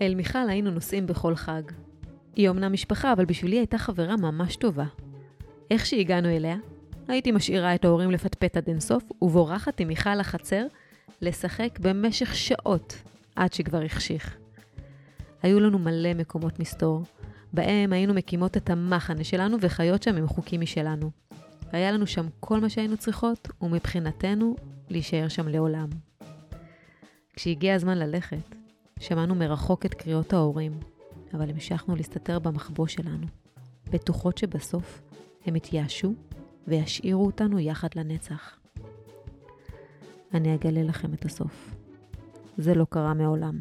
אל מיכל היינו נוסעים בכל חג. היא אומנם משפחה, אבל בשבילי הייתה חברה ממש טובה. איך שהגענו אליה, הייתי משאירה את ההורים לפטפט עד אינסוף, ובורחת עם מיכל לחצר לשחק במשך שעות, עד שכבר החשיך. היו לנו מלא מקומות מסתור, בהם היינו מקימות את המחנה שלנו וחיות שם עם חוקים משלנו. היה לנו שם כל מה שהיינו צריכות, ומבחינתנו, להישאר שם לעולם. כשהגיע הזמן ללכת, שמענו מרחוק את קריאות ההורים, אבל המשכנו להסתתר במחבוא שלנו, בטוחות שבסוף הם יתייאשו וישאירו אותנו יחד לנצח. אני אגלה לכם את הסוף. זה לא קרה מעולם.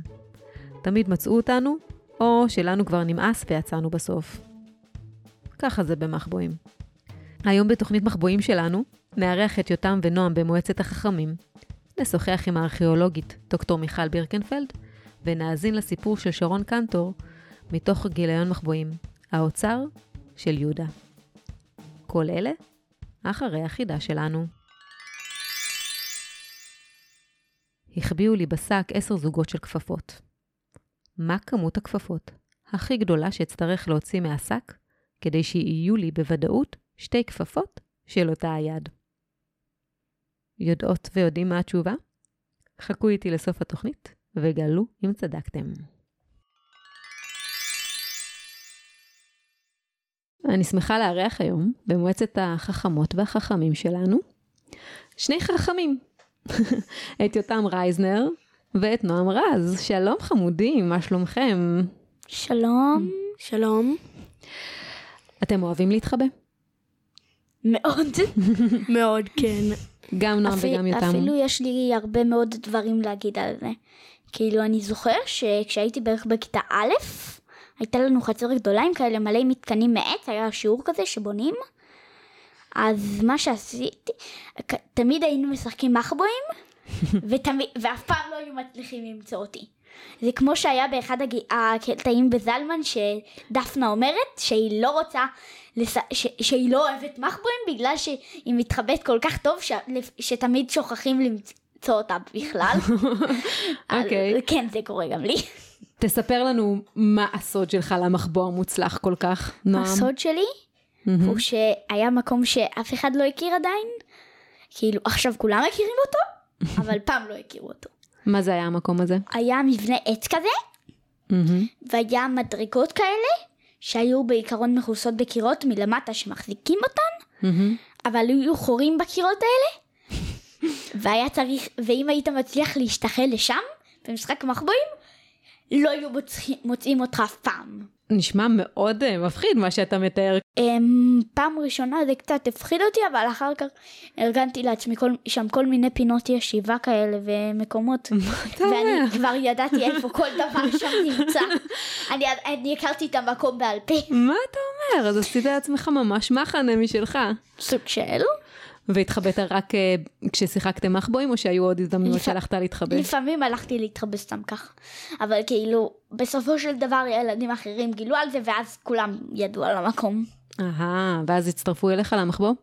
תמיד מצאו אותנו, או שלנו כבר נמאס ויצאנו בסוף. ככה זה במחבואים. היום בתוכנית מחבואים שלנו, נארח את יותם ונועם במועצת החכמים, נשוחח עם הארכיאולוגית דוקטור מיכל בירקנפלד, ונאזין לסיפור של שרון קנטור מתוך גיליון מחבואים, האוצר של יהודה. כל אלה אחרי החידה שלנו. החביאו לי בשק עשר זוגות של כפפות. מה כמות הכפפות הכי גדולה שאצטרך להוציא מהשק כדי שיהיו לי בוודאות שתי כפפות של אותה היד? יודעות ויודעים מה התשובה? חכו איתי לסוף התוכנית וגלו אם צדקתם. אני שמחה לארח היום במועצת החכמות והחכמים שלנו שני חכמים, את יותם רייזנר ואת נועם רז. שלום חמודים, מה שלומכם? שלום. שלום. אתם אוהבים להתחבא? מאוד. מאוד, כן. גם נועם אפי- וגם יותם. אפילו יש לי הרבה מאוד דברים להגיד על זה. כאילו, אני זוכר שכשהייתי בערך בכיתה א', הייתה לנו חצר גדולה עם כאלה מלא מתקנים מעץ, היה שיעור כזה שבונים. אז מה שעשיתי, תמיד היינו משחקים מחבואים, ותמיד, ואף פעם לא היו מצליחים למצוא אותי. זה כמו שהיה באחד הג- הקטעים בזלמן שדפנה אומרת שהיא לא רוצה, לס... ש... שהיא לא אוהבת מחבואים בגלל שהיא מתחבאת כל כך טוב ש... שתמיד שוכחים למצוא אותה בכלל. אוקיי. אז כן, זה קורה גם לי. תספר לנו מה הסוד שלך למחבוא המוצלח כל כך, נועם. הסוד שלי. הוא שהיה מקום שאף אחד לא הכיר עדיין. כאילו עכשיו כולם מכירים אותו, אבל פעם לא הכירו אותו. מה זה היה המקום הזה? היה מבנה עץ כזה. והיה מדרגות כאלה, שהיו בעיקרון מכוסות בקירות מלמטה שמחזיקים אותן. אבל היו חורים בקירות האלה, והיה צריך, ואם היית מצליח להשתחל לשם, במשחק מחבואים, לא היו מוצאים, אותך אף פעם. נשמע מאוד אה, מפחיד מה שאתה מתאר. אמ, פעם ראשונה זה קצת הפחיד אותי, אבל אחר כך ארגנתי לעצמי כל, שם כל מיני פינות ישיבה כאלה ומקומות, אתה ואני אומר? כבר ידעתי איפה כל דבר שם נמצא. אני, אני הכרתי את המקום בעל פה, מה אתה אומר? אז עשית לעצמך ממש מחנה משלך. סוג של. והתחבאת רק אה, כששיחקתם מחבואים, או שהיו עוד הזדמנויות לפ- שהלכת להתחבא? לפעמים הלכתי להתחבא סתם ככה, אבל כאילו בסופו של דבר ילדים אחרים גילו על זה ואז כולם ידעו על המקום. אהה, ואז הצטרפו אליך למחבוא?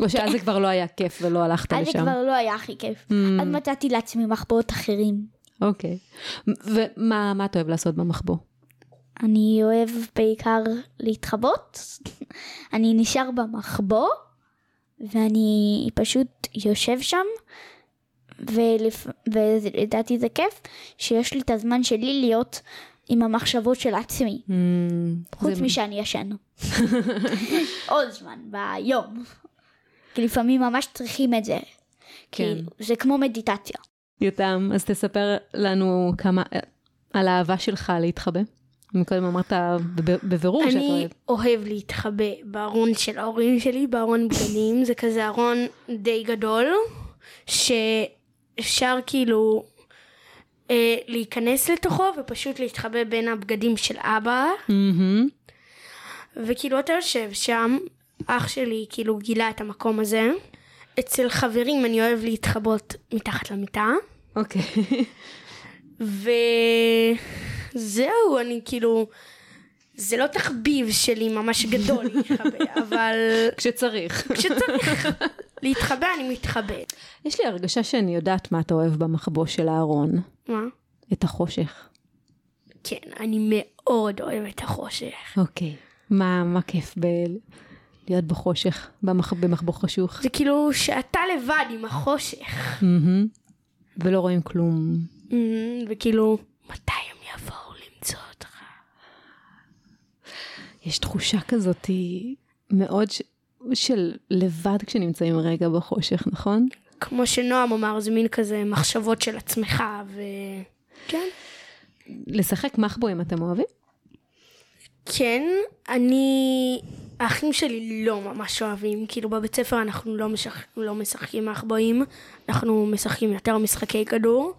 או שאז זה כבר לא היה כיף ולא הלכת אז זה לשם? כבר לא היה הכי כיף. Mm, אז מצאתי לעצמי מחבואות אחרים. אוקיי. ומה מה אתה אוהב לעשות במחבוא? אני אוהב בעיקר להתחבות. אני נשאר במחבוא, ואני פשוט יושב שם, ולפ... ולדעתי זה כיף, שיש לי את הזמן שלי להיות עם המחשבות של עצמי, Mm, חוץ זה- משאני ישן. עוד זמן, ביום. כי לפעמים ממש צריכים את זה. כן. כאילו, זה כמו מדיטציה. יותם, אז תספר לנו כמה, על האהבה שלך להתחבא. מקודם אמרת בב- בבירור שאתה אני אוהב. להתחבא בארון של ההורים שלי, בארון בגדים, זה כזה ארון די גדול, שאפשר כאילו אה, להיכנס לתוכו ופשוט להתחבא בין הבגדים של אבא, מהמם. וכאילו אתה יושב שם, אח שלי כאילו גילה את המקום הזה. אצל חברים אני אוהב להתחבות מתחת למיטה, אוקיי. וזהו, אני כאילו, זה לא תחביב שלי ממש גדול להתחבא, אבל כשצריך. כשצריך להתחבא אני מתחבא. יש לי הרגשה שאני יודעת מה אתה אוהב במחבוא של הארון. מה? את החושך. כן, אני מאוד אוהבת את החושך. אוקיי. מה, מה כיף ב... להיות בחושך, במח... במחבוא חשוך? זה כאילו שאתה לבד עם החושך. ולא רואים כלום. וכאילו, מתי הם יבואו למצוא אותך? יש תחושה כזאת מאוד ש... של לבד כשנמצאים רגע בחושך, נכון? כמו שנועם אמר, זה מין כזה מחשבות של עצמך, ו... כן. לשחק מחבואים אתם אוהבים? כן, אני... האחים שלי לא ממש אוהבים, כאילו בבית ספר אנחנו לא, משח... לא משחקים מחבואים, אנחנו משחקים יותר משחקי כדור,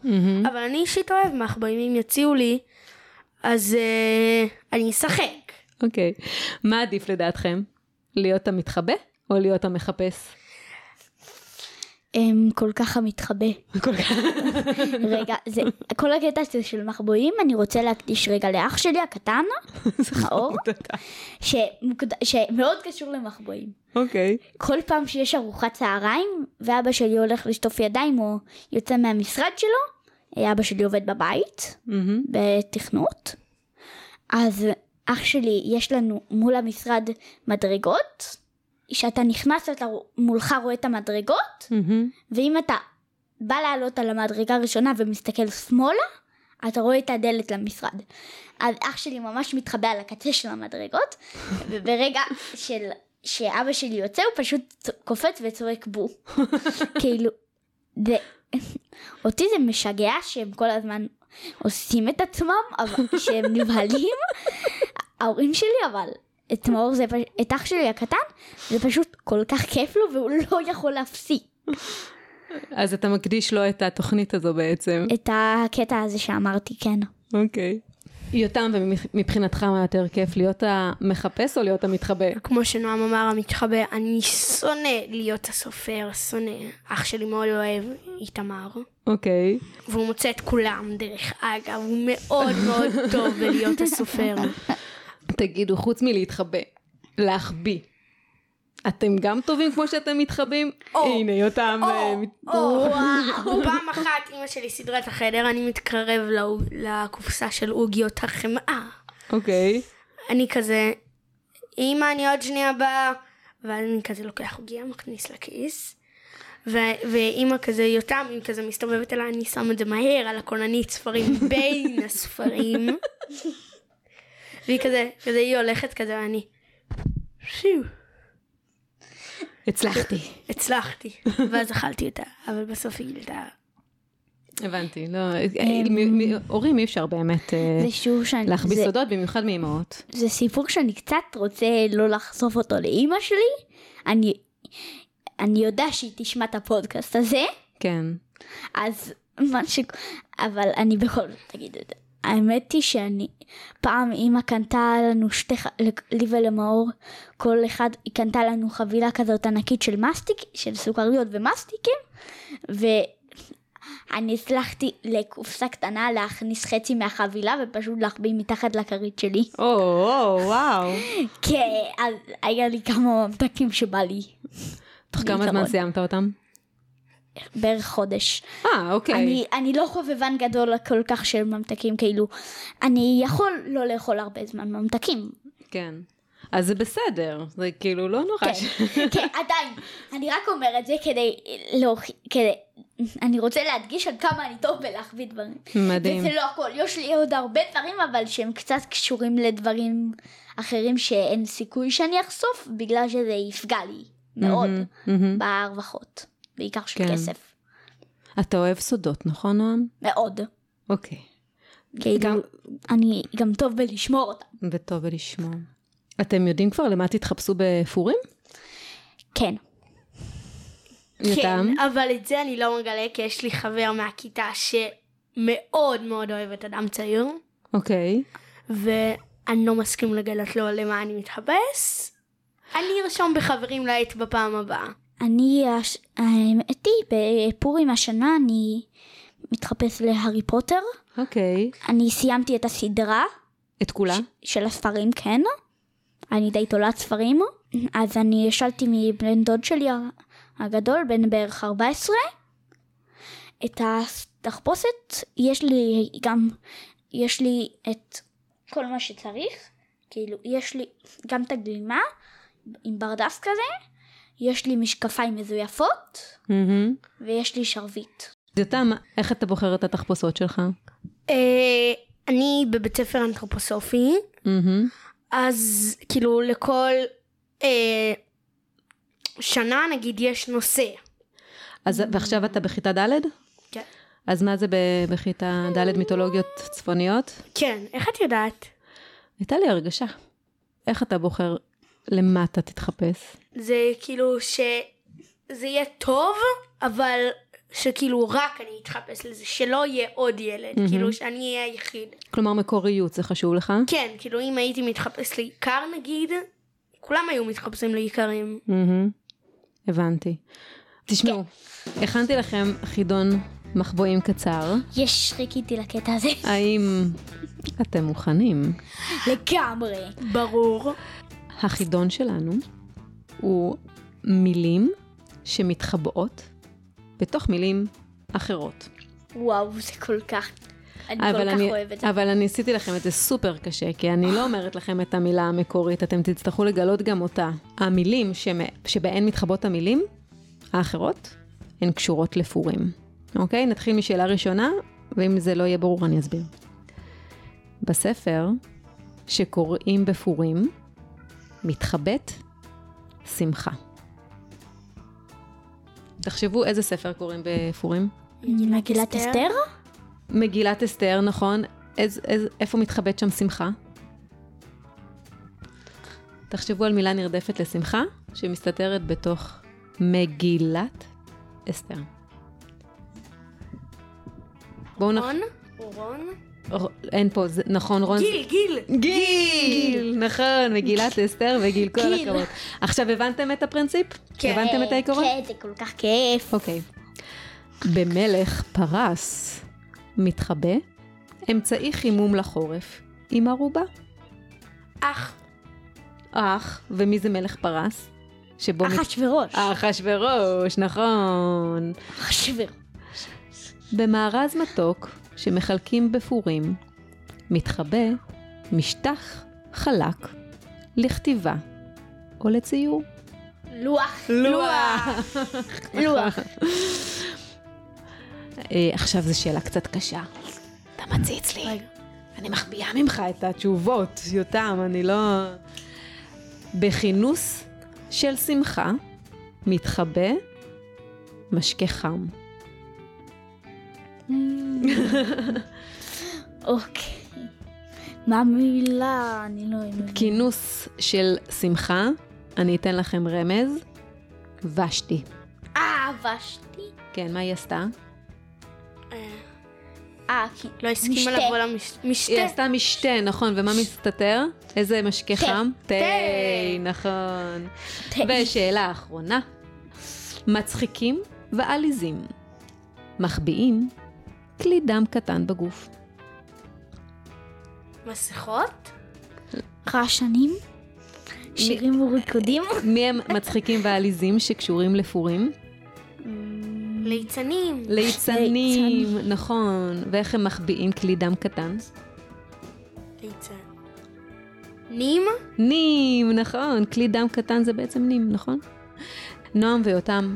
אבל אני אישית אוהב מחבואים, אם יציעו לי, אז uh, אני אשחק. אוקיי. מה עדיף לדעתכם? להיות המתחבא או להיות המחפש? הם כל כך המתחבא. כל כך- רגע, זה, כל הקטע הזה של מחבואים, אני רוצה להקדיש רגע לאח שלי הקטן, מאור, שמוקד... שמאוד קשור למחבואים. אוקיי. כל פעם שיש ארוחת צהריים, ואבא שלי הולך לשטוף ידיים או יוצא מהמשרד שלו, אבא שלי עובד בבית, מהמם. בתכנות, אז אח שלי, יש לנו מול המשרד מדרגות, כשאתה נכנס אתה מולך רואה את המדרגות, מהמם. ואם אתה בא לעלות על המדרגה הראשונה ומסתכל שמאלה, אתה רואה את הדלת למשרד. אז אח שלי ממש מתחבא על הקצה של המדרגות, וברגע של, שאבא שלי יוצא הוא פשוט קופץ וצועק בו. כאילו, זה, אותי זה משגע שהם כל הזמן עושים את עצמם, אבל שהם נבהלים, ההורים שלי אבל. את מאור זה, את אח שלי הקטן, זה פשוט כל כך כיף לו והוא לא יכול להפסיק. אז אתה מקדיש לו את התוכנית הזו בעצם. את הקטע הזה שאמרתי, כן. אוקיי. יותם, ומבחינתך מה יותר כיף, להיות המחפש או להיות המתחבא? כמו שנועם אמר, המתחבא, אני שונא להיות הסופר, שונא. אח שלי מאוד אוהב איתמר, אוקיי. והוא מוצא את כולם, דרך אגב, הוא מאוד מאוד טוב בלהיות הסופר. תגידו, חוץ מלהתחבא, להחביא. אתם גם טובים כמו שאתם מתחבאים? הנה, יותם... אה, וואו. פעם אחת אמא שלי סידרה את החדר, אני מתקרב לקופסה של עוגיות החמאה. אוקיי. אני כזה, אמא, אני עוד שנייה באה, ואז אני כזה לוקח עוגיה, מכניס לכיס. ואימא כזה, יותם, היא כזה מסתובבת אליי, אני שם את זה מהר על הכוננית ספרים בין הספרים. והיא כזה, כזה, היא הולכת כזה, ואני, שיו, הצלחתי. הצלחתי. ואז אכלתי אותה, אבל בסוף היא גילתה. הבנתי, לא, אה, מ- מ- הורים אי אפשר באמת אה. להחביא זה- סודות, במיוחד מאמהות. זה סיפור שאני קצת רוצה לא לחשוף אותו לאימא שלי. אני, אני יודע שהיא תשמע את הפודקאסט הזה, כן. אז מה ש... אבל אני בכל זאת אגיד את זה. האמת היא שאני, פעם אימא קנתה לנו שתי, לי ולמאור, כל אחד, היא קנתה לנו חבילה כזאת ענקית של מסטיק, של סוכריות ומסטיקים, ואני הצלחתי לקופסה קטנה להכניס חצי מהחבילה ופשוט להחביא מתחת לכרית שלי. או, או, וואו. כן, אז היה לי כמה ממתקים שבא לי תוך כמה זמן. סיימת אותם? בערך חודש. אה, אוקיי. אני, אני לא חובבן גדול כל כך של ממתקים, כאילו, אני יכול לא לאכול הרבה זמן ממתקים. כן. אז זה בסדר, זה כאילו לא נורא. כן, כן, עדיין. אני רק אומר את זה כדי להוכיח, כדי... אני רוצה להדגיש עד כמה אני טוב בלהחביא דברים. מדהים. וזה לא הכל, יש לי עוד הרבה דברים, אבל שהם קצת קשורים לדברים אחרים שאין סיכוי שאני אחשוף, בגלל שזה יפגע לי מאוד מהמם. בהרווחות, בעיקר של כן. כסף. אתה אוהב סודות, נכון, נועם? מאוד. אוקיי. כאילו, גם- אני גם טוב בלשמור אותם. וטוב לשמוע. אתם יודעים כבר למה תתחפשו בפורים? כן. כן, אבל את זה אני לא מגלה, כי יש לי חבר מהכיתה שמאוד מאוד אוהב את אדם צעיר, אוקיי. ואני לא מסכים לגלות לו למה אני מתחפש. אני ארשום בחברים לעט בפעם הבאה. אני, האמת היא, בפורים השנה אני מתחפש להארי פוטר. אוקיי. אני סיימתי את הסדרה את כולה? של הספרים, כן. אני די תולעת ספרים. אז אני השלתי מבן דוד שלי הגדול, בן בערך 14. את התחפושת יש לי גם יש לי את כל מה שצריך, כאילו, יש לי גם את הגלימה עם ברדס כזה, יש לי משקפיים מזויפות, מהמם. ויש לי שרביט. יותם, איך אתה בוחר את התחפושות שלך? אה, אני בבית ספר אנתרופוסופי, מהמם. אז כאילו לכל אה, שנה נגיד יש נושא. אז ועכשיו אתה בכיתה ד'? כן. אז מה זה ב- בכיתה ד' מיתולוגיות צפוניות? כן, איך את יודעת? הייתה לי הרגשה. איך אתה בוחר למה אתה תתחפש? זה כאילו שזה יהיה טוב, אבל שכאילו רק אני אתחפש לזה, שלא יהיה עוד ילד, כאילו שאני אהיה היחיד. כלומר, מקוריות זה חשוב לך? כן, כאילו אם הייתי מתחפש לאיכר נגיד, כולם היו מתחפשים לאיכרים. מהמם. הבנתי. תשמעו, הכנתי לכם חידון מחבואים קצר. יש, חיכיתי לקטע הזה. האם אתם מוכנים? לגמרי. ברור. החידון שלנו הוא מילים שמתחבאות בתוך מילים אחרות. וואו, זה כל כך... אני כל כך אני, אוהבת את זה. אבל אני עשיתי לכם את זה סופר קשה, כי אני לא אומרת לכם את המילה המקורית, אתם תצטרכו לגלות גם אותה. המילים שמ, שבהן מתחבאות המילים האחרות, הן קשורות לפורים. אוקיי? נתחיל משאלה ראשונה, ואם זה לא יהיה ברור אני אסביר. בספר שקוראים בפורים, מתחבאת שמחה. תחשבו איזה ספר קוראים בפורים? מגילת אסתר? מגילת אסתר, נכון? איז, איז, איפה מתחבאת שם שמחה? תחשבו על מילה נרדפת לשמחה, שמסתתרת בתוך מגילת אסתר. בואו נח... רון? רון? אין פה, זה, נכון, רון? גיל, גיל. גיל! נכון, מגילת אסתר וגיל, כל גיל. הכבוד. עכשיו הבנתם את הפרינציפ? כן. הבנתם את העיקרון? כן, זה כל כך כיף. אוקיי. במלך פרס מתחבא אמצעי חימום לחורף עם ערובה. אח. אך, ומי זה מלך פרס? שבו אחשוורוש. אחשוורוש, נכון. אחשוורוש. במארז מתוק שמחלקים בפורים, מתחבא משטח חלק לכתיבה או לציור. לוח. לוח. לוח. אה, עכשיו זו שאלה קצת קשה. אתה מציץ לי. אני מחביאה ממך את התשובות, יותם, אני לא... בכינוס של שמחה מתחבא משקה חם. אוקיי. מה המילה? אני לא יודעת. כינוס של שמחה, אני אתן לכם רמז, ושתי. אה, ושתי. כן, מה היא עשתה? אה, אה, כי... לא הסכימה. לבוא למשתה. היא עשתה משתה, נכון, ומה מסתתר? איזה משקה. חם? תה, תה. נכון. ושאלה אחרונה, מצחיקים ועליזים, מחביאים כלי דם קטן בגוף. מסכות? רעשנים? שירים וריקודים? מי הם מצחיקים ועליזים שקשורים לפורים? ליצנים. ליצנים, נכון. ואיך הם מחביאים כלי דם קטן? ליצן. נים? נים, נכון. כלי דם קטן זה בעצם נים, נכון? נועם ויותם,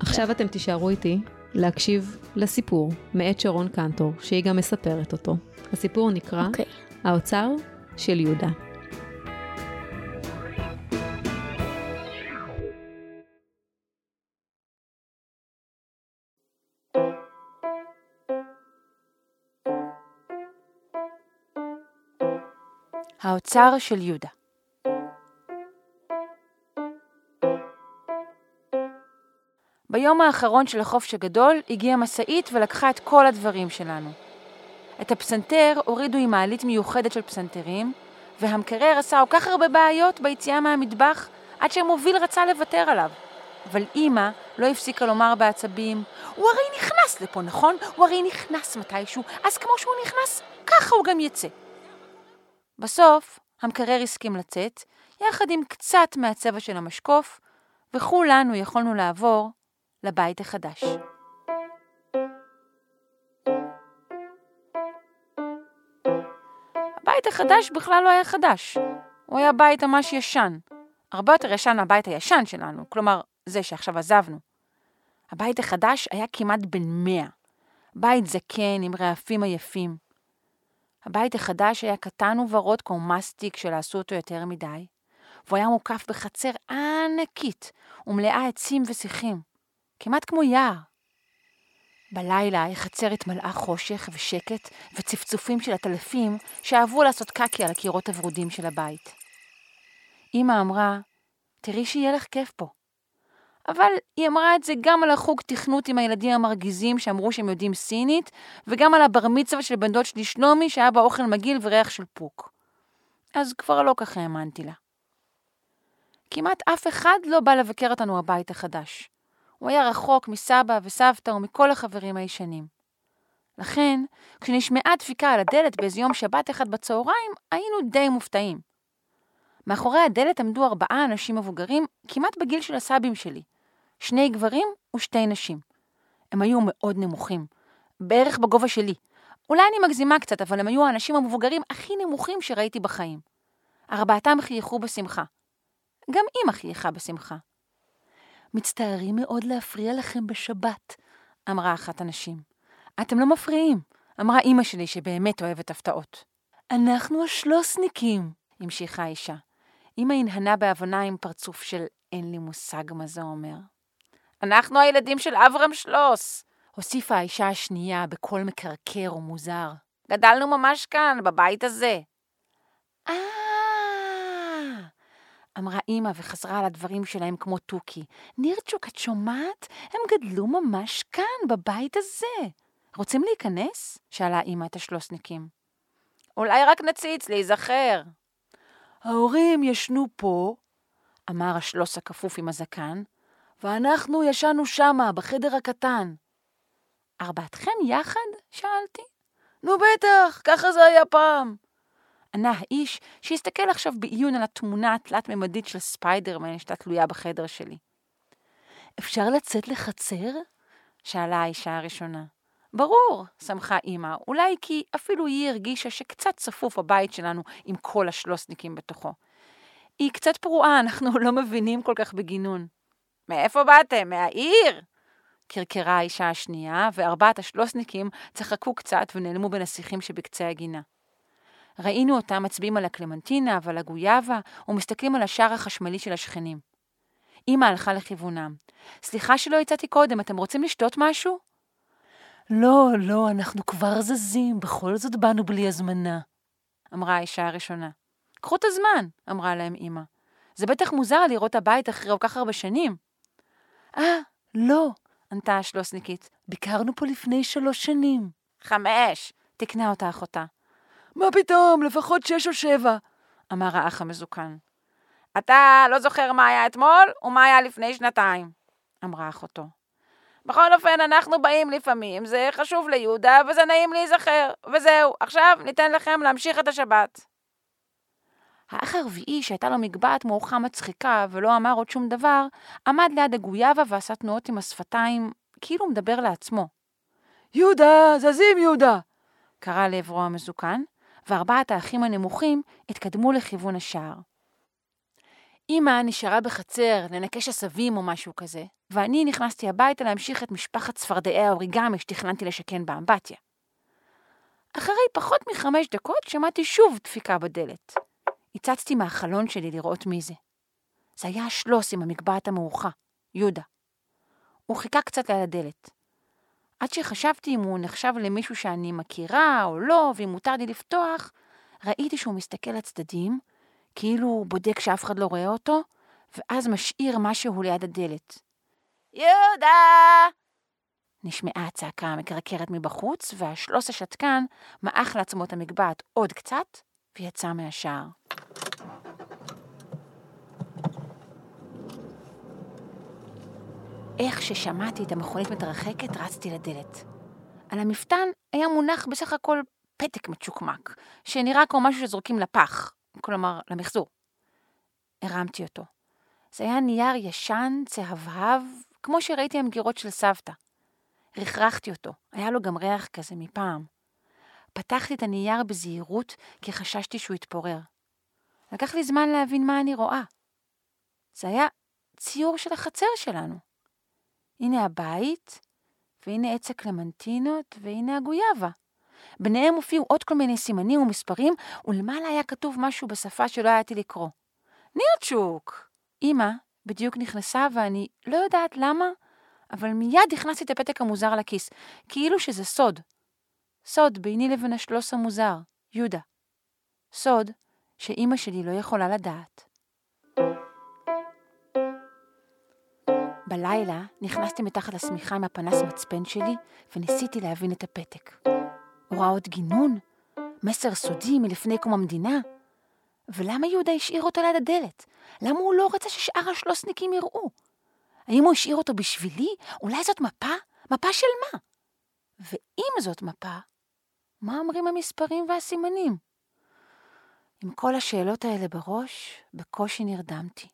עכשיו אתם תישארו איתי להקשיב לסיפור מאת שרון קנטור, שהיא גם מספרת אותו. הסיפור נקרא אוקיי. האוצר של יהודה. האוצר של יהודה. ביום האחרון של החופש הגדול הגיעה משאית ולקחה את כל הדברים שלנו. את הפסנתר הורידו עם מעלית מיוחדת של פסנתרים, והמקרר עשה כל כך הרבה בעיות ביציאה מהמטבח, עד שהמוביל רצה לוותר עליו. אבל אימא לא הפסיקה לומר בעצבים, הוא הרי נכנס לפה, נכון? הוא הרי נכנס מתישהו, אז כמו שהוא נכנס, ככה הוא גם יצא. בסוף, המקרר הסכים לצאת, יחד עם קצת מהצבע של המשקוף, וכולנו יכולנו לעבור לבית החדש. הבית החדש בכלל לא היה חדש. הוא היה בית ממש ישן. הרבה יותר ישן מהבית הישן שלנו, כלומר, זה שעכשיו עזבנו. הבית החדש היה כמעט בן מאה. בית זקן עם רעפים עייפים. הבית החדש היה קטן וורוד כמו מסטיק שלא עשו אותו יותר מדי, והוא היה מוקף בחצר ענקית ומלאה עצים ושיחים, כמעט כמו יער. בלילה החצר התמלאה חושך ושקט וצפצופים של עטלפים שאהבו לעשות קקי על הקירות הוורודים של הבית. אמא אמרה, תראי שיהיה לך כיף פה. אבל היא אמרה את זה גם על החוג תכנות עם הילדים המרגיזים שאמרו שהם יודעים סינית, וגם על הבר מצווה של בן דוד שלי שלומי שהיה בה אוכל מגעיל וריח של פוק. אז כבר לא ככה האמנתי לה. כמעט אף אחד לא בא לבקר אותנו הבית החדש. הוא היה רחוק מסבא וסבתא ומכל החברים הישנים. לכן, כשנשמעה דפיקה על הדלת באיזה יום שבת אחד בצהריים, היינו די מופתעים. מאחורי הדלת עמדו ארבעה אנשים מבוגרים, כמעט בגיל של הסבים שלי. שני גברים ושתי נשים. הם היו מאוד נמוכים, בערך בגובה שלי. אולי אני מגזימה קצת, אבל הם היו האנשים המבוגרים הכי נמוכים שראיתי בחיים. ארבעתם חייכו בשמחה. גם אמא חייכה בשמחה. מצטערים מאוד להפריע לכם בשבת, אמרה אחת הנשים. אתם לא מפריעים, אמרה אמא שלי שבאמת אוהבת הפתעות. אנחנו השלוסניקים, המשיכה האישה. אמא הנהנה בהבנה עם פרצוף של אין לי מושג מה זה אומר. אנחנו הילדים של אברהם שלוס, הוסיפה האישה השנייה בקול מקרקר ומוזר. גדלנו ממש כאן, בבית הזה. אה... אמרה אמא וחזרה על הדברים שלהם כמו תוכי. נירצ'וק, את שומעת? הם גדלו ממש כאן, בבית הזה. רוצים להיכנס? שאלה אמא את השלוסניקים. אולי רק נציץ להיזכר. ההורים ישנו פה, אמר השלוס הכפוף עם הזקן, ואנחנו ישנו שמה, בחדר הקטן. ארבעתכם יחד? שאלתי. נו בטח, ככה זה היה פעם. ענה האיש שהסתכל עכשיו בעיון על התמונה התלת-ממדית של ספיידרמן שהייתה תלויה בחדר שלי. אפשר לצאת לחצר? שאלה האישה הראשונה. ברור, שמחה אמא, אולי כי אפילו היא הרגישה שקצת צפוף הבית שלנו עם כל השלוסניקים בתוכו. היא קצת פרועה, אנחנו לא מבינים כל כך בגינון. מאיפה באתם? מהעיר? קרקרה האישה השנייה, וארבעת השלוסניקים צחקו קצת ונעלמו השיחים שבקצה הגינה. ראינו אותם מצביעים על הקלמנטינה ועל הגויאבה, ומסתכלים על השער החשמלי של השכנים. אמא הלכה לכיוונם. סליחה שלא יצאתי קודם, אתם רוצים לשתות משהו? לא, לא, אנחנו כבר זזים, בכל זאת באנו בלי הזמנה, אמרה האישה הראשונה. קחו את הזמן, אמרה להם אמא. זה בטח מוזר לראות הבית אחרי כל כך הרבה שנים. אה, לא, ענתה השלוסניקית, ביקרנו פה לפני שלוש שנים. חמש, תקנה אותה אחותה. מה פתאום, לפחות שש או שבע, אמר האח המזוקן. אתה לא זוכר מה היה אתמול ומה היה לפני שנתיים, אמרה אחותו. בכל אופן, אנחנו באים לפעמים, זה חשוב ליהודה וזה נעים להיזכר. וזהו, עכשיו ניתן לכם להמשיך את השבת. האח הרביעי, שהייתה לו מגבעת מאורחה מצחיקה ולא אמר עוד שום דבר, עמד ליד הגויאבה ועשה תנועות עם השפתיים, כאילו מדבר לעצמו. יהודה, זזים יהודה! קרא לעברו המזוקן, וארבעת האחים הנמוכים התקדמו לכיוון השער. אמא נשארה בחצר לנקש עשבים או משהו כזה, ואני נכנסתי הביתה להמשיך את משפחת צפרדעי האוריגמי שתכננתי לשכן באמבטיה. אחרי פחות מחמש דקות שמעתי שוב דפיקה בדלת. הצצתי מהחלון שלי לראות מי זה. זה היה השלוס עם המגבעת המאורחה, יהודה. הוא חיכה קצת ליד הדלת. עד שחשבתי אם הוא נחשב למישהו שאני מכירה או לא, ואם מותר לי לפתוח, ראיתי שהוא מסתכל לצדדים, כאילו הוא בודק שאף אחד לא רואה אותו, ואז משאיר משהו ליד הדלת. יהודה! נשמעה הצעקה המקרקרת מבחוץ, והשלוס השתקן מעך לעצמו את המגבעת עוד קצת, ויצא מהשער. איך ששמעתי את המכונית מתרחקת, רצתי לדלת. על המפתן היה מונח בסך הכל פתק מצ'וקמק, שנראה כמו משהו שזורקים לפח, כלומר, למחזור. הרמתי אותו. זה היה נייר ישן, צהבהב, כמו שראיתי המגירות של סבתא. רכרחתי אותו, היה לו גם ריח כזה מפעם. פתחתי את הנייר בזהירות, כי חששתי שהוא יתפורר. לקח לי זמן להבין מה אני רואה. זה היה ציור של החצר שלנו. הנה הבית, והנה עץ הקלמנטינות, והנה הגויאבה. ביניהם הופיעו עוד כל מיני סימנים ומספרים, ולמעלה היה כתוב משהו בשפה שלא ידעתי לקרוא. נירצ'וק! אמא בדיוק נכנסה, ואני לא יודעת למה, אבל מיד הכנסתי את הפתק המוזר לכיס, כאילו שזה סוד. סוד ביני לבין השלוס המוזר, יהודה. סוד שאימא שלי לא יכולה לדעת. בלילה נכנסתי מתחת לשמיכה עם הפנס מצפן שלי וניסיתי להבין את הפתק. הוראות גינון? מסר סודי מלפני קום המדינה? ולמה יהודה השאיר אותו ליד הדלת? למה הוא לא רצה ששאר השלוסניקים יראו? האם הוא השאיר אותו בשבילי? אולי זאת מפה? מפה של מה? ואם זאת מפה, מה אומרים המספרים והסימנים? עם כל השאלות האלה בראש, בקושי נרדמתי.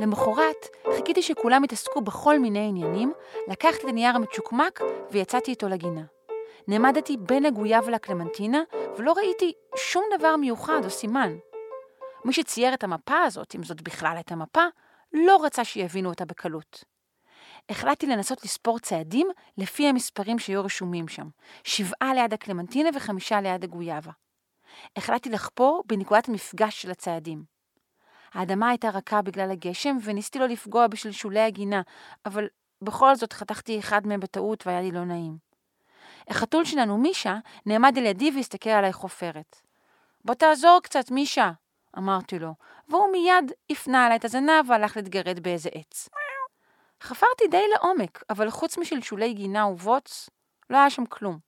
למחרת, חיכיתי שכולם יתעסקו בכל מיני עניינים, לקחתי את הנייר המצ'וקמק ויצאתי איתו לגינה. נעמדתי בין הגויה ולקלמנטינה, ולא ראיתי שום דבר מיוחד או סימן. מי שצייר את המפה הזאת, אם זאת בכלל הייתה מפה, לא רצה שיבינו אותה בקלות. החלטתי לנסות לספור צעדים לפי המספרים שהיו רשומים שם, שבעה ליד הקלמנטינה וחמישה ליד הגויאבה. החלטתי לחפור בנקודת המפגש של הצעדים. האדמה הייתה רכה בגלל הגשם, וניסיתי לא לפגוע בשלשולי הגינה, אבל בכל זאת חתכתי אחד מהם בטעות והיה לי לא נעים. החתול שלנו, מישה, נעמד על ידי והסתכל עליי חופרת. בוא תעזור קצת, מישה, אמרתי לו, והוא מיד הפנה עליי את הזנב והלך להתגרד באיזה עץ. חפרתי די לעומק, אבל חוץ משלשולי גינה ובוץ, לא היה שם כלום.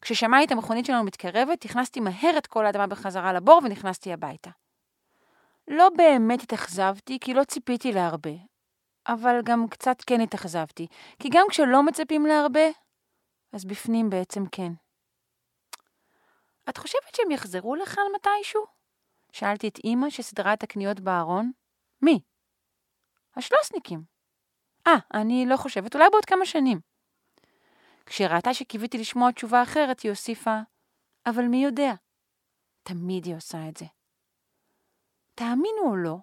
כששמעתי את המכונית שלנו מתקרבת, הכנסתי מהר את כל האדמה בחזרה לבור ונכנסתי הביתה. לא באמת התאכזבתי, כי לא ציפיתי להרבה. אבל גם קצת כן התאכזבתי, כי גם כשלא מצפים להרבה, אז בפנים בעצם כן. את חושבת שהם יחזרו לכאן מתישהו? שאלתי את אימא שסידרה את הקניות בארון. מי? השלוסניקים. אה, אני לא חושבת, אולי בעוד כמה שנים. כשראתה שקיוויתי לשמוע תשובה אחרת, היא הוסיפה, אבל מי יודע? תמיד היא עושה את זה. תאמינו או לא,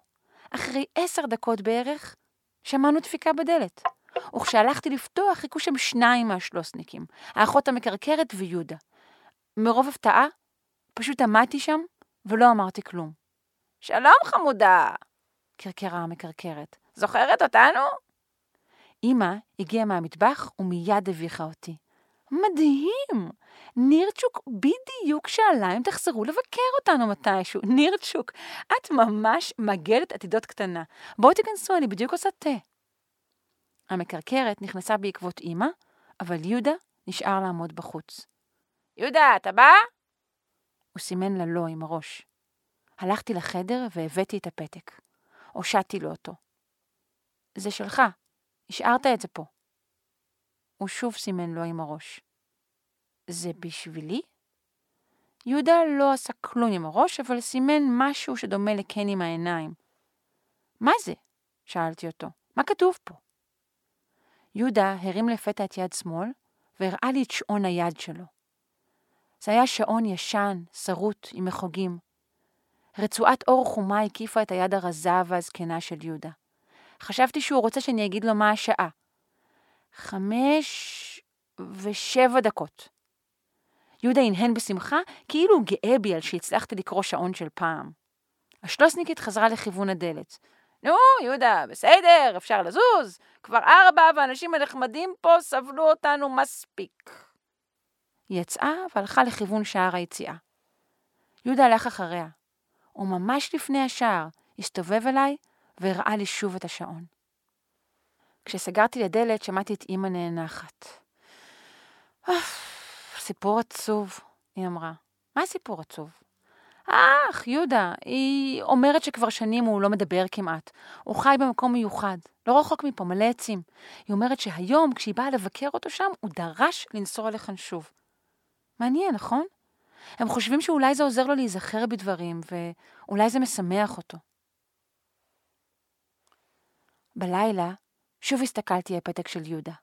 אחרי עשר דקות בערך, שמענו דפיקה בדלת. וכשהלכתי לפתוח, חיכו שם שניים מהשלוסניקים, האחות המקרקרת ויהודה. מרוב הפתעה, פשוט עמדתי שם ולא אמרתי כלום. שלום, חמודה! קרקרה המקרקרת. זוכרת אותנו? אמא הגיעה מהמטבח ומיד הביכה אותי. מדהים! נירצ'וק בדיוק שאלה אם תחזרו לבקר אותנו מתישהו. נירצ'וק, את ממש מגדת עתידות קטנה. בואו תיכנסו, אני בדיוק עושה תה. המקרקרת נכנסה בעקבות אמא, אבל יהודה נשאר לעמוד בחוץ. יהודה, אתה בא? הוא סימן לה לא עם הראש. הלכתי לחדר והבאתי את הפתק. הושעתי לו אותו. זה שלך, השארת את זה פה. הוא שוב סימן לו עם הראש. זה בשבילי? יהודה לא עשה כלום עם הראש, אבל סימן משהו שדומה לכן עם העיניים. מה זה? שאלתי אותו. מה כתוב פה? יהודה הרים לפתע את יד שמאל, והראה לי את שעון היד שלו. זה היה שעון ישן, שרוט, עם מחוגים. רצועת אור חומה הקיפה את היד הרזה והזקנה של יהודה. חשבתי שהוא רוצה שאני אגיד לו מה השעה. חמש ושבע דקות. יהודה הנהן בשמחה, כאילו הוא גאה בי על שהצלחתי לקרוא שעון של פעם. השלוסניקית חזרה לכיוון הדלת. נו, יהודה, בסדר, אפשר לזוז. כבר ארבע, והאנשים הנחמדים פה סבלו אותנו מספיק. היא יצאה והלכה לכיוון שער היציאה. יהודה הלך אחריה, וממש לפני השער הסתובב אליי והראה לי שוב את השעון. כשסגרתי לדלת שמעתי את אמא נאנחת. סיפור עצוב, היא אמרה. מה הסיפור עצוב? אך, יהודה, היא אומרת שכבר שנים הוא לא מדבר כמעט. הוא חי במקום מיוחד, לא רחוק מפה, מלא עצים. היא אומרת שהיום, כשהיא באה לבקר אותו שם, הוא דרש לנסוע לכאן שוב. מעניין, נכון? הם חושבים שאולי זה עוזר לו להיזכר בדברים, ואולי זה משמח אותו. בלילה שוב הסתכלתי על פתק של יהודה.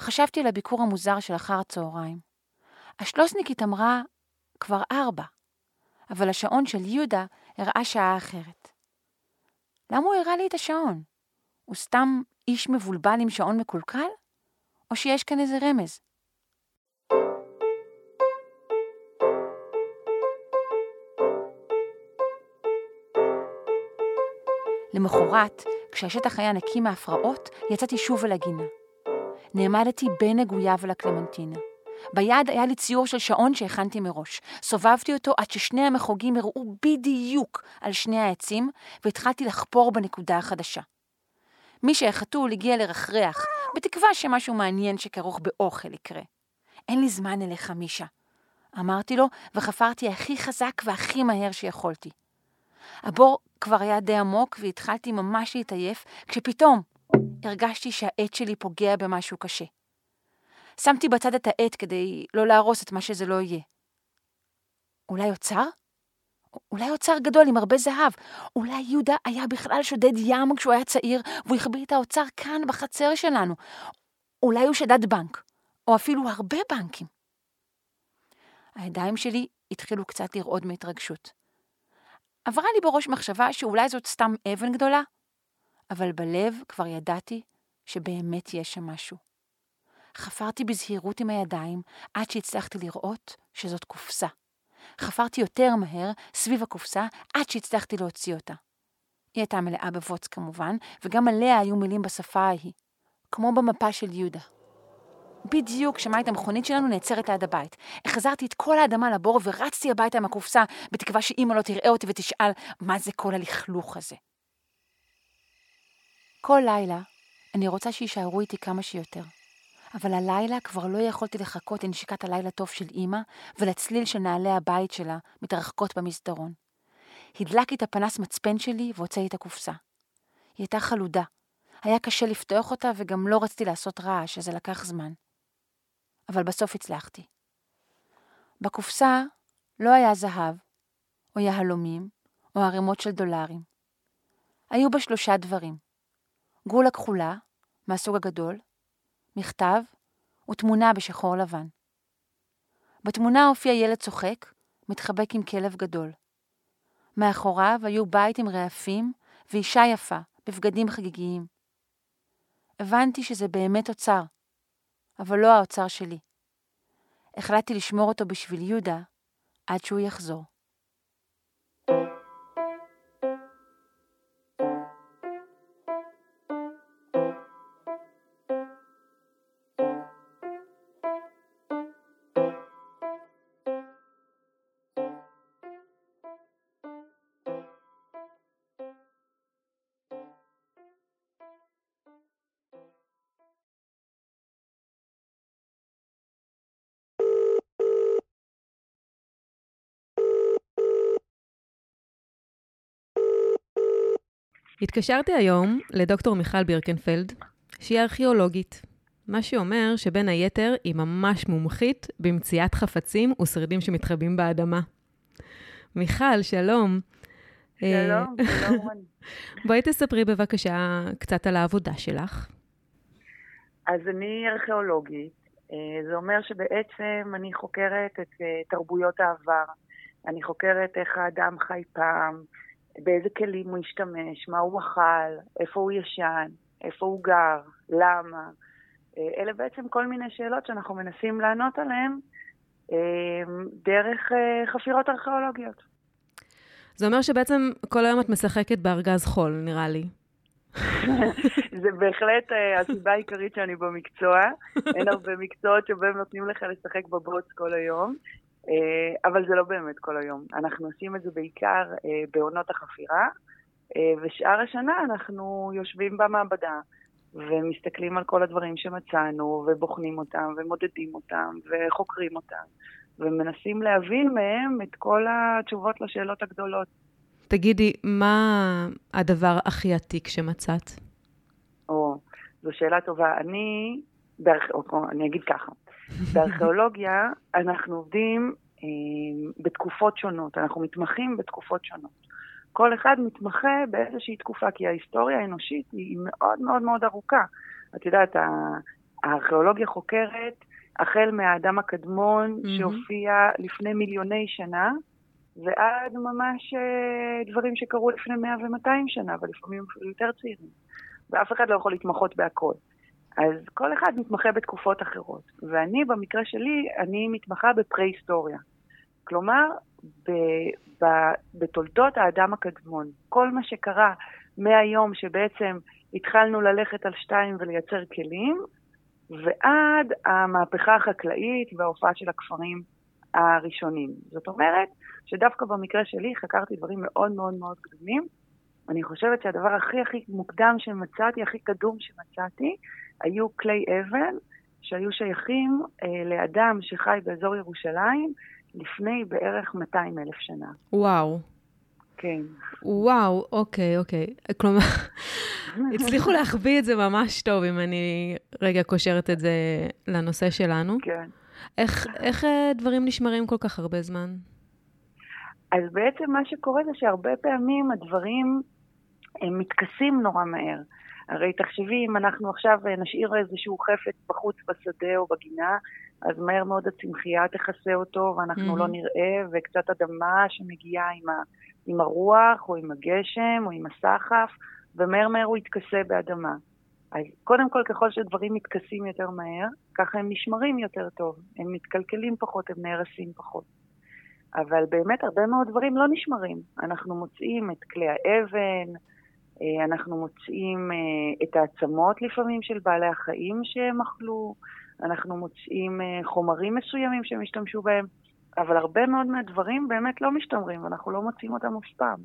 חשבתי על הביקור המוזר של אחר הצהריים. השלוסניקית אמרה, כבר ארבע, אבל השעון של יהודה הראה שעה אחרת. למה הוא הראה לי את השעון? הוא סתם איש מבולבל עם שעון מקולקל? או שיש כאן איזה רמז? למחרת, כשהשטח היה נקי מהפרעות, יצאתי שוב אל הגינה. נעמדתי בין הגוייה ולקלמנטינה. ביד היה לי ציור של שעון שהכנתי מראש. סובבתי אותו עד ששני המחוגים הראו בדיוק על שני העצים, והתחלתי לחפור בנקודה החדשה. מי שהחתול הגיע לרחרח, בתקווה שמשהו מעניין שכרוך באוכל יקרה. אין לי זמן אליך, מישה. אמרתי לו, וחפרתי הכי חזק והכי מהר שיכולתי. הבור כבר היה די עמוק והתחלתי ממש להתעייף, כשפתאום הרגשתי שהעט שלי פוגע במשהו קשה. שמתי בצד את העט כדי לא להרוס את מה שזה לא יהיה. אולי אוצר? אולי אוצר גדול עם הרבה זהב. אולי יהודה היה בכלל שודד ים כשהוא היה צעיר, והוא החביא את האוצר כאן בחצר שלנו. אולי הוא שדד בנק, או אפילו הרבה בנקים. הידיים שלי התחילו קצת לרעוד מהתרגשות. עברה לי בראש מחשבה שאולי זאת סתם אבן גדולה, אבל בלב כבר ידעתי שבאמת יש שם משהו. חפרתי בזהירות עם הידיים עד שהצלחתי לראות שזאת קופסה. חפרתי יותר מהר סביב הקופסה עד שהצלחתי להוציא אותה. היא הייתה מלאה בבוץ כמובן, וגם עליה היו מילים בשפה ההיא, כמו במפה של יהודה. בדיוק כשמעית המכונית שלנו נעצרת ליד הבית. החזרתי את כל האדמה לבור ורצתי הביתה עם הקופסה, בתקווה שאימא לא תראה אותי ותשאל מה זה כל הלכלוך הזה. כל לילה אני רוצה שיישארו איתי כמה שיותר. אבל הלילה כבר לא יכולתי לחכות לנשיקת הלילה טוב של אימא ולצליל של נעלי הבית שלה מתרחקות במסדרון. הדלקתי את הפנס מצפן שלי והוצאתי את הקופסה. היא הייתה חלודה. היה קשה לפתוח אותה וגם לא רציתי לעשות רעש, אז זה לקח זמן. אבל בסוף הצלחתי. בקופסה לא היה זהב, או יהלומים, או ערימות של דולרים. היו בה שלושה דברים. גולה כחולה, מהסוג הגדול, מכתב ותמונה בשחור לבן. בתמונה הופיע ילד צוחק, מתחבק עם כלב גדול. מאחוריו היו בית עם רעפים ואישה יפה, בבגדים חגיגיים. הבנתי שזה באמת אוצר, אבל לא האוצר שלי. החלטתי לשמור אותו בשביל יהודה עד שהוא יחזור. התקשרתי היום לדוקטור מיכל בירקנפלד, שהיא ארכיאולוגית. מה שאומר שבין היתר היא ממש מומחית במציאת חפצים ושרידים שמתחבאים באדמה. מיכל, שלום. שלום, שלום רוני. בואי תספרי בבקשה קצת על העבודה שלך. אז אני ארכיאולוגית. אה, זה אומר שבעצם אני חוקרת את אה, תרבויות העבר. אני חוקרת איך האדם חי פעם, באיזה כלים הוא השתמש, מה הוא אכל, איפה הוא ישן, איפה הוא גר, למה. אה, אלה בעצם כל מיני שאלות שאנחנו מנסים לענות עליהן דרך חפירות ארכיאולוגיות. זה אומר שבעצם כל היום את משחקת בארגז חול, נראה לי. זה בהחלט הסיבה העיקרית שאני במקצוע. אין הרבה מקצועות שבהם נותנים לך לשחק בבוץ כל היום, אבל זה לא באמת כל היום. אנחנו עושים את זה בעיקר uh, בעונות החפירה, uh, ושאר השנה אנחנו יושבים במעבדה. ומסתכלים על כל הדברים שמצאנו, ובוחנים אותם, ומודדים אותם, וחוקרים אותם. ומנסים להבין מהם את כל התשובות לשאלות הגדולות. תגידי, מה הדבר הכי עתיק שמצאת? או, זו שאלה טובה. אני, בארכ... או, אני אגיד ככה, בארכיאולוגיה אנחנו עובדים אה, בתקופות שונות, אנחנו מתמחים בתקופות שונות. כל אחד מתמחה באיזושהי תקופה, כי ההיסטוריה האנושית היא מאוד מאוד מאוד ארוכה. את יודעת, הארכיאולוגיה חוקרת החל מהאדם הקדמון מהמם. שהופיע לפני מיליוני שנה, ועד ממש אה, דברים שקרו לפני 100 ו-200 שנה, ולפעמים אפילו יותר צעירים. ואף אחד לא יכול להתמחות בהכל. אז כל אחד מתמחה בתקופות אחרות. ואני, במקרה שלי, אני מתמחה בפרה-היסטוריה. כלומר, ב, ב, בתולדות האדם הקדמון. כל מה שקרה מהיום שבעצם התחלנו ללכת על שתיים ולייצר כלים, ועד המהפכה החקלאית וההופעה של הכפרים הראשונים. זאת אומרת, שדווקא במקרה שלי חקרתי דברים מאוד מאוד מאוד קדומים. אני חושבת שהדבר הכי הכי מוקדם שמצאתי, הכי קדום שמצאתי, היו כלי אבן שהיו שייכים אה, לאדם שחי באזור ירושלים לפני בערך 200 אלף שנה. וואו. כן. וואו, אוקיי, אוקיי. כלומר, הצליחו להחביא את זה ממש טוב, אם אני רגע קושרת את זה לנושא שלנו. כן. איך, איך אה, דברים נשמרים כל כך הרבה זמן? אז בעצם מה שקורה זה שהרבה פעמים הדברים הם מתכסים נורא מהר. הרי תחשבי, אם אנחנו עכשיו נשאיר איזשהו חפץ בחוץ בשדה או בגינה, אז מהר מאוד הצמחייה תכסה אותו ואנחנו מהמם. לא נראה, וקצת אדמה שמגיעה עם, ה, עם הרוח או עם הגשם או עם הסחף, ומהר מהר הוא יתכסה באדמה. אז קודם כל, ככל שדברים מתכסים יותר מהר, ככה הם נשמרים יותר טוב. הם מתקלקלים פחות, הם נהרסים פחות. אבל באמת הרבה מאוד דברים לא נשמרים. אנחנו מוצאים את כלי האבן, אה, אנחנו מוצאים אה, את העצמות לפעמים של בעלי החיים שהם אכלו, אנחנו מוצאים אה, חומרים מסוימים שהם השתמשו בהם, אבל הרבה מאוד מהדברים באמת לא משתמרים, ואנחנו לא מוצאים אותם אף פעם.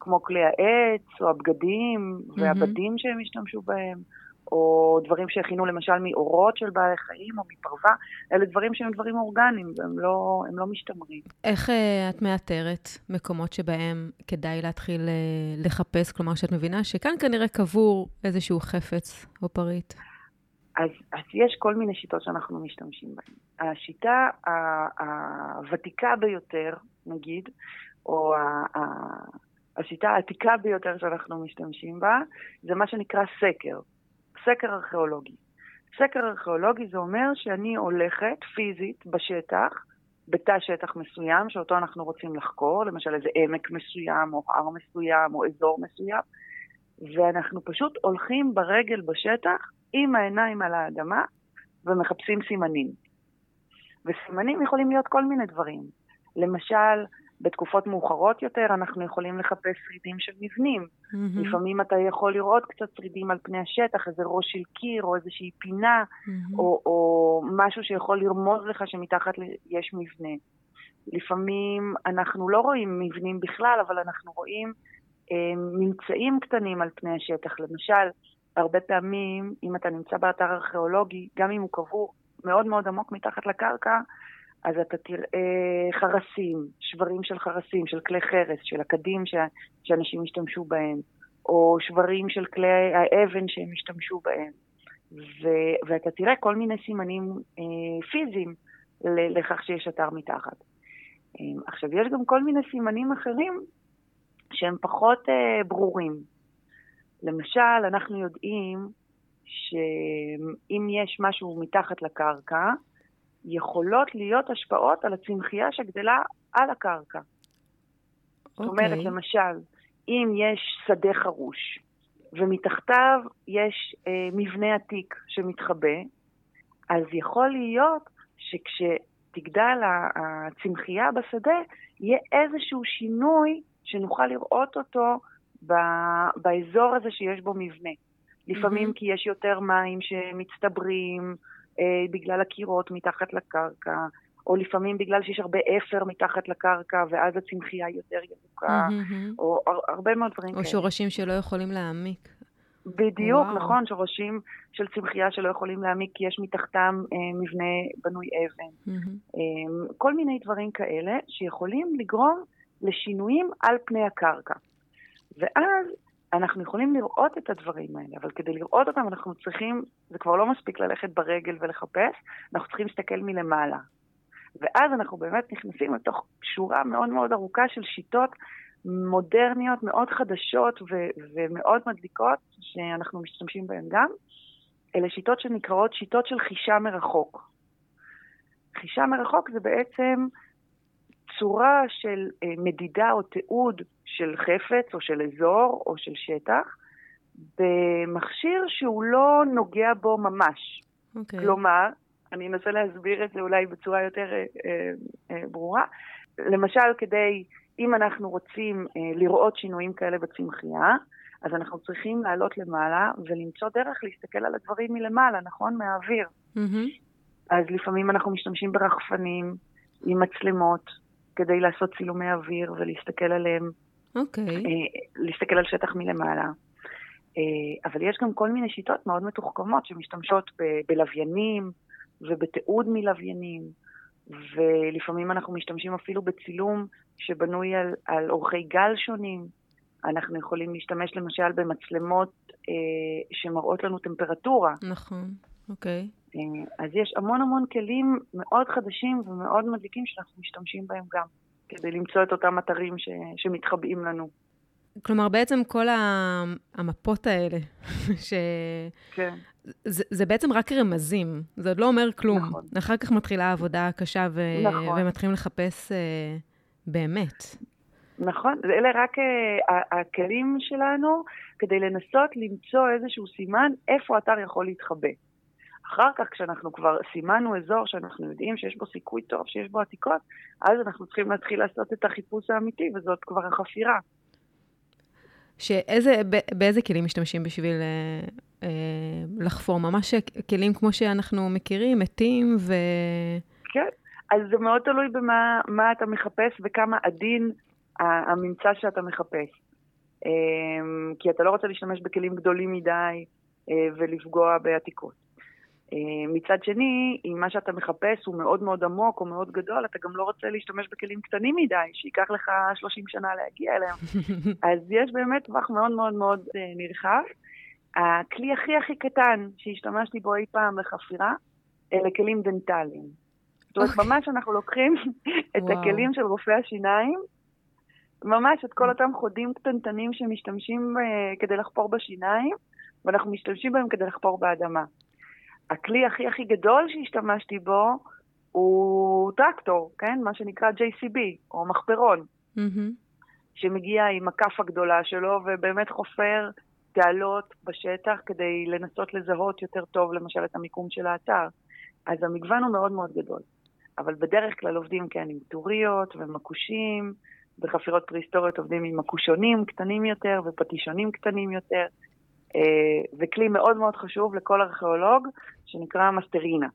כמו כלי העץ, או הבגדים, והבדים שהם השתמשו בהם, או דברים שהכינו למשל מאורות של בעלי חיים, או מפרווה, אלה דברים שהם דברים אורגניים, והם לא, הם לא משתמרים. איך אה, את מאתרת מקומות שבהם כדאי להתחיל אה, לחפש? כלומר, שאת מבינה שכאן כנראה קבור איזשהו חפץ או פריט. אז, אז יש כל מיני שיטות שאנחנו משתמשים בהן. השיטה הוותיקה ביותר, נגיד, או ה- ה- השיטה העתיקה ביותר שאנחנו משתמשים בה, זה מה שנקרא סקר, סקר ארכיאולוגי. סקר ארכיאולוגי זה אומר שאני הולכת פיזית בשטח, בתא שטח מסוים שאותו אנחנו רוצים לחקור, למשל איזה עמק מסוים, או הר מסוים, או אזור מסוים, ואנחנו פשוט הולכים ברגל בשטח עם העיניים על האדמה ומחפשים סימנים. וסימנים יכולים להיות כל מיני דברים. למשל, בתקופות מאוחרות יותר אנחנו יכולים לחפש שרידים של מבנים. מהמם, לפעמים אתה יכול לראות קצת שרידים על פני השטח, איזה ראש של קיר או איזושהי פינה, מהמם. או, או משהו שיכול לרמוז לך שמתחת יש מבנה. לפעמים אנחנו לא רואים מבנים בכלל, אבל אנחנו רואים אה, ממצאים קטנים על פני השטח. למשל, הרבה פעמים, אם אתה נמצא באתר ארכיאולוגי, גם אם הוא קבור מאוד מאוד עמוק מתחת לקרקע, אז אתה תראה חרסים, שברים של חרסים, של כלי חרס, של עקדים ש- שאנשים השתמשו בהם, או שברים של כלי האבן שהם השתמשו בהם. ו- ואתה תראה כל מיני סימנים אה, פיזיים לכך שיש אתר מתחת. אה, עכשיו, יש גם כל מיני סימנים אחרים שהם פחות אה, ברורים. למשל, אנחנו יודעים שאם יש משהו מתחת לקרקע, יכולות להיות השפעות על הצמחייה שגדלה על הקרקע. זאת אומרת, אוקיי. למשל, אם יש שדה חרוש, ומתחתיו יש אה, מבנה עתיק שמתחבא, אז יכול להיות שכשתגדל הצמחייה בשדה, יהיה איזשהו שינוי שנוכל לראות אותו ב- באזור הזה שיש בו מבנה. לפעמים מהמם. כי יש יותר מים שמצטברים בגלל הקירות מתחת לקרקע, או לפעמים בגלל שיש הרבה אפר מתחת לקרקע, ואז הצמחייה יותר ירוקה, מהמם. או הר- הרבה מאוד דברים או כאלה. שורשים שלא יכולים להעמיק. בדיוק, וואו. נכון, שורשים של צמחייה שלא יכולים להעמיק כי יש מתחתם אה, מבנה בנוי אבן. מהמם. אה, כל מיני דברים כאלה שיכולים לגרום לשינויים על פני הקרקע. ואז אנחנו יכולים לראות את הדברים האלה, אבל כדי לראות אותם אנחנו צריכים, זה כבר לא מספיק ללכת ברגל ולחפש, אנחנו צריכים להסתכל מלמעלה. ואז אנחנו באמת נכנסים לתוך שורה מאוד מאוד ארוכה של שיטות מודרניות, מאוד חדשות ו- ומאוד מדליקות, שאנחנו משתמשים בהן גם. אלה שיטות שנקראות שיטות של חישה מרחוק. חישה מרחוק זה בעצם צורה של אה, מדידה או תיעוד של חפץ או של אזור או של שטח במכשיר שהוא לא נוגע בו ממש. אוקיי. Okay. כלומר, אני אנסה להסביר את זה אולי בצורה יותר אה, אה, אה, ברורה. למשל, כדי, אם אנחנו רוצים אה, לראות שינויים כאלה בצמחייה, אז אנחנו צריכים לעלות למעלה ולמצוא דרך להסתכל על הדברים מלמעלה, נכון? מהאוויר. Mm-hmm. אז לפעמים אנחנו משתמשים ברחפנים עם מצלמות כדי לעשות צילומי אוויר ולהסתכל עליהם, אוקיי. אה, להסתכל על שטח מלמעלה. אה, אבל יש גם כל מיני שיטות מאוד מתוחכמות שמשתמשות ב- בלוויינים ובתיעוד מלוויינים, ולפעמים אנחנו משתמשים אפילו בצילום שבנוי על, על אורכי גל שונים. אנחנו יכולים להשתמש למשל במצלמות אה, שמראות לנו טמפרטורה. נכון, אוקיי. אה, אז יש המון המון כלים מאוד חדשים ומאוד מדליקים שאנחנו משתמשים בהם גם, כדי למצוא את אותם אתרים ש, שמתחבאים לנו. כלומר, בעצם כל המפות האלה, ש... כן. זה, זה בעצם רק רמזים, זה עוד לא אומר כלום. נכון. אחר כך מתחילה העבודה הקשה ו... נכון. ומתחילים לחפש אה, באמת. נכון, אלה רק uh, הכלים שלנו כדי לנסות למצוא איזשהו סימן איפה אתר יכול להתחבא. אחר כך, כשאנחנו כבר סימנו אזור שאנחנו יודעים שיש בו סיכוי טוב, שיש בו עתיקות, אז אנחנו צריכים להתחיל לעשות את החיפוש האמיתי, וזאת כבר החפירה. שאיזה, באיזה כלים משתמשים בשביל אה, אה, לחפור? ממש כלים כמו שאנחנו מכירים, מתים ו... כן, אז זה מאוד תלוי במה מה אתה מחפש וכמה עדין הממצא שאתה מחפש. אמ, כי אתה לא רוצה להשתמש בכלים גדולים מדי אה, ולפגוע בעתיקות. אה, מצד שני, אם מה שאתה מחפש הוא מאוד מאוד עמוק או מאוד גדול, אתה גם לא רוצה להשתמש בכלים קטנים מדי, שייקח לך 30 שנה להגיע אליהם. אז יש באמת טווח מאוד מאוד מאוד אה, נרחב. הכלי הכי הכי קטן שהשתמשתי בו אי פעם לחפירה, אלה כלים דנטליים. זאת אומרת, אוקיי. ממש אנחנו לוקחים את וואו. הכלים של רופאי השיניים, ממש את כל אותם חודים קטנטנים שמשתמשים אה, כדי לחפור בשיניים, ואנחנו משתמשים בהם כדי לחפור באדמה. הכלי הכי הכי גדול שהשתמשתי בו הוא טרקטור, כן? מה שנקרא JCB, או מחפרון, מהמם. שמגיע עם הכף הגדולה שלו ובאמת חופר תעלות בשטח כדי לנסות לזהות יותר טוב למשל את המיקום של האתר. אז המגוון הוא מאוד מאוד גדול. אבל בדרך כלל עובדים כן עם טוריות ומקושים, בחפירות פרה-היסטוריות עובדים עם מקושונים קטנים יותר ופטישונים קטנים יותר. אה, וכלי מאוד מאוד חשוב לכל ארכיאולוג שנקרא מסטרינה,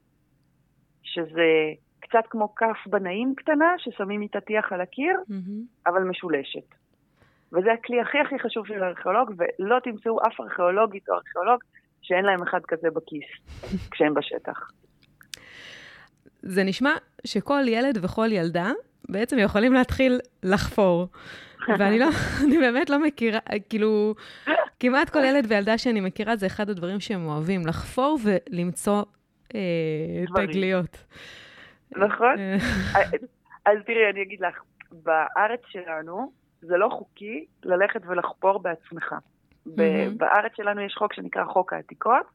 שזה קצת כמו כף בנאים קטנה ששמים איתה טיח על הקיר, מהמם. אבל משולשת. וזה הכלי הכי הכי חשוב של הארכיאולוג, ולא תמצאו אף ארכיאולוגית או ארכיאולוג שאין להם אחד כזה בכיס כשהם בשטח. זה נשמע שכל ילד וכל ילדה בעצם יכולים להתחיל לחפור. ואני לא, אני באמת לא מכירה, כאילו, כמעט כל ילד וילדה שאני מכירה, זה אחד הדברים שהם אוהבים, לחפור ולמצוא אה. תגליות. נכון? אה, אז תראי, אני אגיד לך, בארץ שלנו זה לא חוקי ללכת ולחפור בעצמך. מהמם. בארץ שלנו יש חוק שנקרא חוק העתיקות,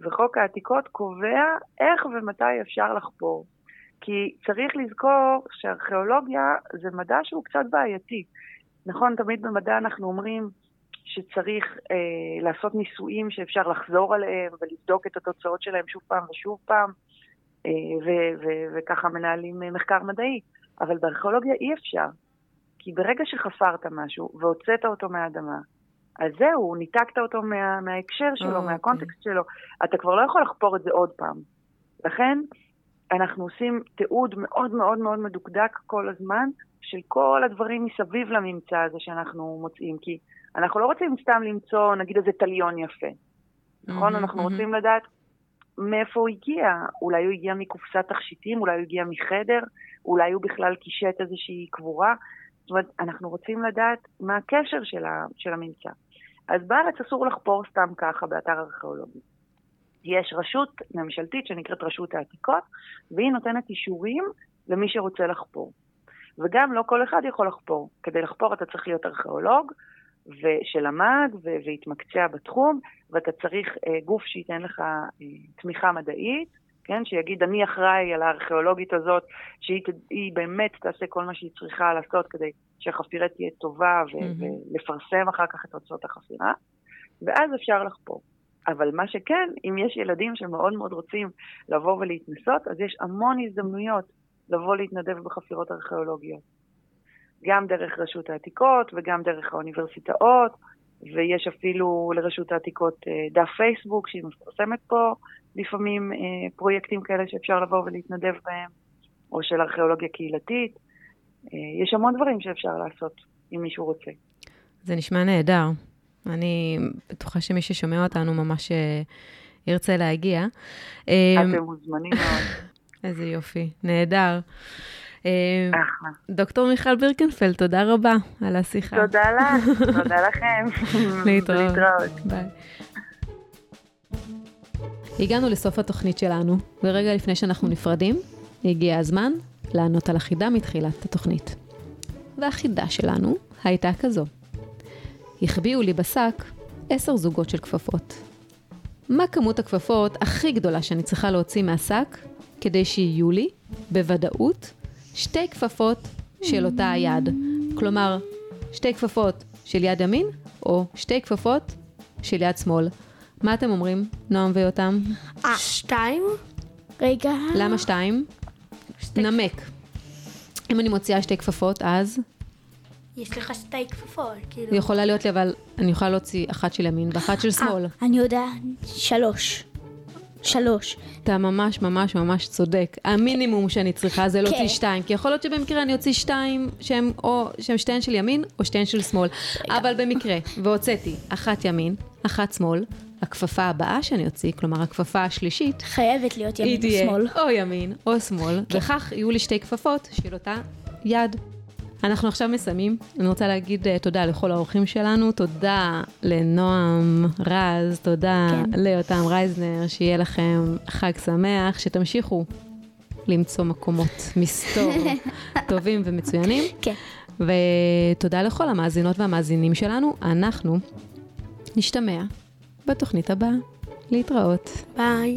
וחוק העתיקות קובע איך ומתי אפשר לחפור. כי צריך לזכור שארכיאולוגיה זה מדע שהוא קצת בעייתי. נכון, תמיד במדע אנחנו אומרים שצריך אה, לעשות ניסויים שאפשר לחזור עליהם ולבדוק את התוצאות שלהם שוב פעם ושוב פעם, אה, ו- ו- וככה מנהלים אה, מחקר מדעי. אבל בארכיאולוגיה אי אפשר. כי ברגע שחפרת משהו והוצאת אותו מהאדמה, אז זהו, ניתקת אותו מה, מההקשר שלו, אוקיי. מהקונטקסט שלו. אתה כבר לא יכול לחפור את זה עוד פעם. לכן, אנחנו עושים תיעוד מאוד מאוד מאוד מדוקדק כל הזמן של כל הדברים מסביב לממצא הזה שאנחנו מוצאים. כי אנחנו לא רוצים סתם למצוא, נגיד, איזה תליון יפה. נכון? מהמם, אנחנו מהמם. רוצים לדעת מאיפה הוא הגיע. אולי הוא הגיע מקופסת תכשיטים, אולי הוא הגיע מחדר, אולי הוא בכלל קישט איזושהי קבורה. זאת אומרת, אנחנו רוצים לדעת מה הקשר של, ה, של הממצא. אז בארץ אסור לחפור סתם ככה באתר ארכיאולוגי. יש רשות ממשלתית שנקראת רשות העתיקות, והיא נותנת אישורים למי שרוצה לחפור. וגם לא כל אחד יכול לחפור. כדי לחפור אתה צריך להיות ארכיאולוג, ושלמד והתמקצע בתחום, ואתה צריך אה, גוף שייתן לך אה, תמיכה מדעית, כן, שיגיד, אני אחראי על הארכיאולוגית הזאת, שהיא באמת תעשה כל מה שהיא צריכה לעשות כדי שהחפירה תהיה טובה ו- mm-hmm. ולפרסם אחר כך את תוצאות החפירה, ואז אפשר לחפור. אבל מה שכן, אם יש ילדים שמאוד מאוד רוצים לבוא ולהתנסות, אז יש המון הזדמנויות לבוא להתנדב בחפירות ארכיאולוגיות. גם דרך רשות העתיקות וגם דרך האוניברסיטאות, ויש אפילו לרשות העתיקות אה, דף פייסבוק שהיא מפרסמת פה לפעמים אה, פרויקטים כאלה שאפשר לבוא ולהתנדב בהם, או של ארכיאולוגיה קהילתית. אה, יש המון דברים שאפשר לעשות, אם מישהו רוצה. זה נשמע נהדר. אני בטוחה שמי ששומע אותנו ממש ירצה להגיע. אתם מוזמנים מאוד. איזה יופי, נהדר. אה, דוקטור מיכל בירקנפלד, תודה רבה על השיחה. תודה לך, תודה לכם. להתראות. ביי. הגענו לסוף התוכנית שלנו, ורגע לפני שאנחנו נפרדים, הגיע הזמן לענות על החידה מתחילת התוכנית. והחידה שלנו הייתה כזו: החביאו לי בשק עשר זוגות של כפפות. מה כמות הכפפות הכי גדולה שאני צריכה להוציא מהשק כדי שיהיו לי, בוודאות, שתי כפפות של אותה היד. כלומר, שתי כפפות של יד ימין, או שתי כפפות של יד שמאל. מה אתם אומרים, נועם ויותם? אה, שתיים? רגע. למה שתיים? נמק. אם אני מוציאה שתי כפפות, אז? יש לך שתי כפפות, כאילו. יכולה להיות לי, אבל אני יכולה להוציא אחת של ימין ואחת של אה, שמאל. אני יודע, שלוש. שלוש. אתה ממש ממש ממש צודק. המינימום שאני צריכה זה להוציא כן. שתיים, כי יכול להיות שבמקרה אני אוציא שתיים שהן או שהן שתיהן של ימין או שתיהן של שמאל. אבל במקרה, והוצאתי אחת ימין, אחת שמאל, הכפפה הבאה שאני אוציא, כלומר הכפפה השלישית, חייבת להיות ימין או שמאל. היא תהיה או ימין או שמאל, כן. וכך יהיו לי שתי כפפות של אותה יד. אנחנו עכשיו מסיימים. אני רוצה להגיד uh, תודה לכל האורחים שלנו, תודה לנועם רז, תודה כן. ליותם רייזנר, שיהיה לכם חג שמח, שתמשיכו למצוא מקומות מסתור טובים ומצוינים. כן. ותודה לכל המאזינות והמאזינים שלנו. אנחנו נשתמע בתוכנית הבאה. להתראות. ביי.